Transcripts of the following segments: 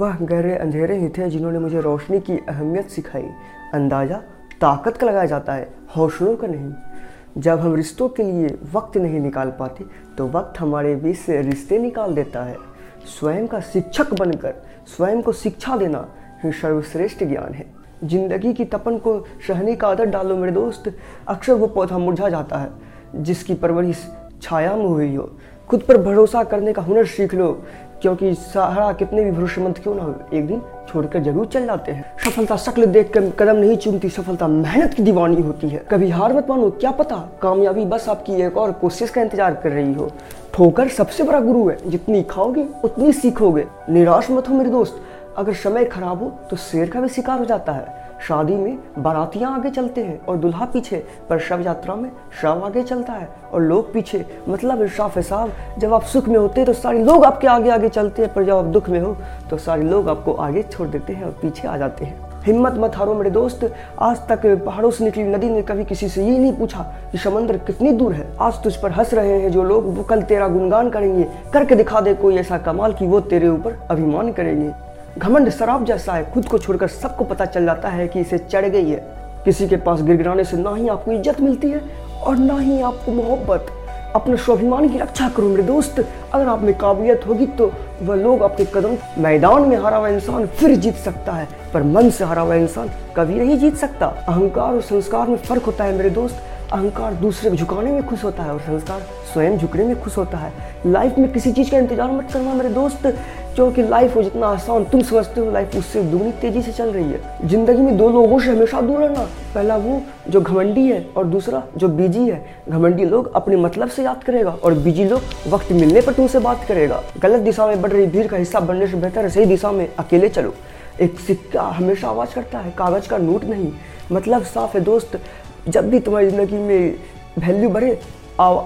गहरे अंधेरे ही थे जिन्होंने मुझे रोशनी की अहमियत सिखाई। अंदाज़ा ताकत का लगाया जाता है हौसलों का नहीं। जब हम रिश्तों के लिए वक्त नहीं निकाल पाते तो वक्त हमारे बीच से रिश्ते निकाल देता है। स्वयं का शिक्षक बनकर, स्वयं को शिक्षा देना ही सर्वश्रेष्ठ ज्ञान है। ज़िंदगी की तपन को सहने का आदत डालो मेरे दोस्त, अक्सर वो पौधा मुरझा जाता है, जिसकी परवरिश छाया में हुई हो। खुद पर भरोसा करने का हुनर सीख लो क्योंकि सहारा कितने भी भरोसेमंद क्यों ना हो, एक दिन छोड़कर ज़रूर चल जाते हैं। सफलता शक्ल देख कर कदम नहीं चुनती सफलता मेहनत की दीवानी होती है। कभी हार मत मानो, क्या पता कामयाबी बस आपकी एक और कोशिश का इंतज़ार कर रही हो। ठोकर सबसे बड़ा गुरु है, जितनी खाओगे, उतनी सीखोगे। निराश मत हो मेरे दोस्त अगर समय खराब हो तो शेर का भी शिकार हो जाता है। शादी में बारातियाँ आगे चलते हैं और दुल्हा पीछे, पर शव यात्रा में शव आगे चलता है और लोग पीछे। मतलब इंसाफ है साहब, जब आप सुख में होते हैं तो सारे लोग आपके आगे आगे चलते हैं, पर जब आप दुख में हो तो सारे लोग आपको आगे छोड़ देते हैं और पीछे आ जाते हैं। हिम्मत मत हारो मेरे दोस्त, आज तक पहाड़ों से निकली नदी ने कभी किसी से ये नहीं पूछा कि समंदर कितनी दूर है। आज तुझ पर हंस रहे हैं जो लोग, वो कल तेरा गुणगान करेंगे। करके दिखा दे कोई ऐसा कमाल कि वो तेरे ऊपर अभिमान करेंगे। घमंड शराब जैसा है, खुद को छोड़कर सबको पता चल जाता है कि इसे चढ़ गई है। किसी के पास गिरगिराने से ना ही आपको इज़्ज़त मिलती है और ना ही आपको मोहब्बत। अपने स्वाभिमान की रक्षा करो मेरे दोस्त। अगर आप में काबिलियत होगी तो वह लोग आपके कदम मैदान में हारा हुआ इंसान फिर जीत सकता है, पर मन से हारा हुआ इंसान कभी नहीं जीत सकता। अहंकार और संस्कार में फ़र्क होता है मेरे दोस्त। अहंकार दूसरे को झुकाने में खुश होता है और संस्कार स्वयं झुकने में खुश होता है। लाइफ में किसी चीज़ का इंतज़ार मत करना, मेरे दोस्त। क्योंकि लाइफ हो, जितना आसान, तुम समझते हो लाइफ उससे दुगनी तेज़ी से चल रही है। ज़िंदगी में दो लोगों से हमेशा दूर रहना। पहला वो, जो घमंडी है, और दूसरा, जो बिज़ी है। घमंडी लोग अपने मतलब से याद करेगा, और बिज़ी लोग वक्त मिलने पर तुमसे बात करेगा। गलत दिशा में बढ़ रही भीड़ का हिस्सा बनने से बेहतर है, सही दिशा में अकेले चलो। एक सिक्का हमेशा आवाज़ करता है, कागज़ का नोट नहीं। मतलब साफ़ है, दोस्त। जब भी तुम्हारी ज़िंदगी में वैल्यू बढ़े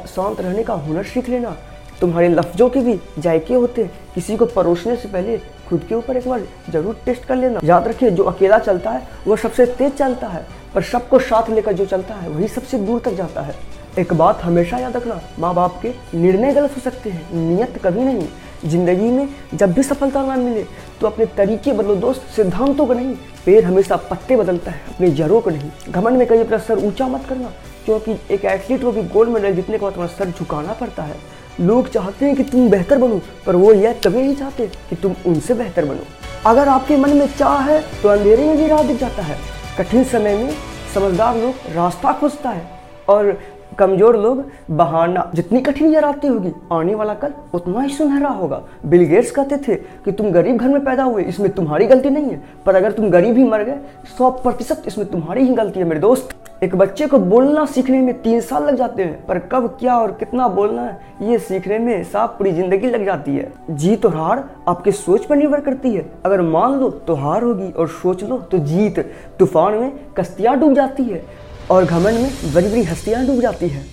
शांत रहने का हुनर सीख लेना। तुम्हारे लफ्ज़ों के भी जायके होते हैं। किसी को परोसने से पहले खुद के ऊपर एक बार ज़रूर टेस्ट कर लेना। याद रखिए, जो अकेला चलता है वह सबसे तेज चलता है, पर सबको साथ लेकर जो चलता है, वही सबसे दूर तक जाता है। एक बात हमेशा याद रखना माँ बाप के निर्णय गलत हो सकते हैं, नियत कभी नहीं। ज़िंदगी में जब भी सफलता ना मिले तो अपने तरीके बदलो, दोस्त। सिद्धांतों का नहीं। पेड़ हमेशा पत्ते बदलता है, अपनी जड़ों को नहीं। घमंड में कहीं अपना सर ऊँचा मत करना, क्योंकि एक एथलीट को भी गोल्ड मेडल जीतने के बाद तुम्हारा सर झुकाना पड़ता है। लोग चाहते हैं कि तुम बेहतर बनो, पर वो यह कभी नहीं चाहते कि तुम उनसे बेहतर बनो। अगर आपके मन में चाह है तो अंधेरे में भी राह दिख जाता है। कठिन समय में समझदार लोग रास्ता खोजता है, और कमज़ोर लोग बहाना, जितनी कठिन आती होगी, आने वाला कल उतना ही सुनहरा होगा। बिल गेट्स कहते थे कि तुम गरीब घर में पैदा हुए, इसमें तुम्हारी गलती नहीं है, पर अगर तुम गरीब ही मर गए, सौ प्रतिशत इसमें तुम्हारी ही गलती है मेरे दोस्त। एक बच्चे को बोलना सीखने में तीन साल लग जाते हैं, पर कब, क्या और कितना बोलना है, ये सीखने में साफ़ पूरी ज़िंदगी लग जाती है। जीत और हार आपके सोच पर निर्भर करती है। अगर मान लो तो हार होगी, और सोच लो तो जीत। तूफ़ान में कश्तियाँ डूब जाती है। और घमंड में बड़ी बड़ी हस्तियाँ डूब जाती है।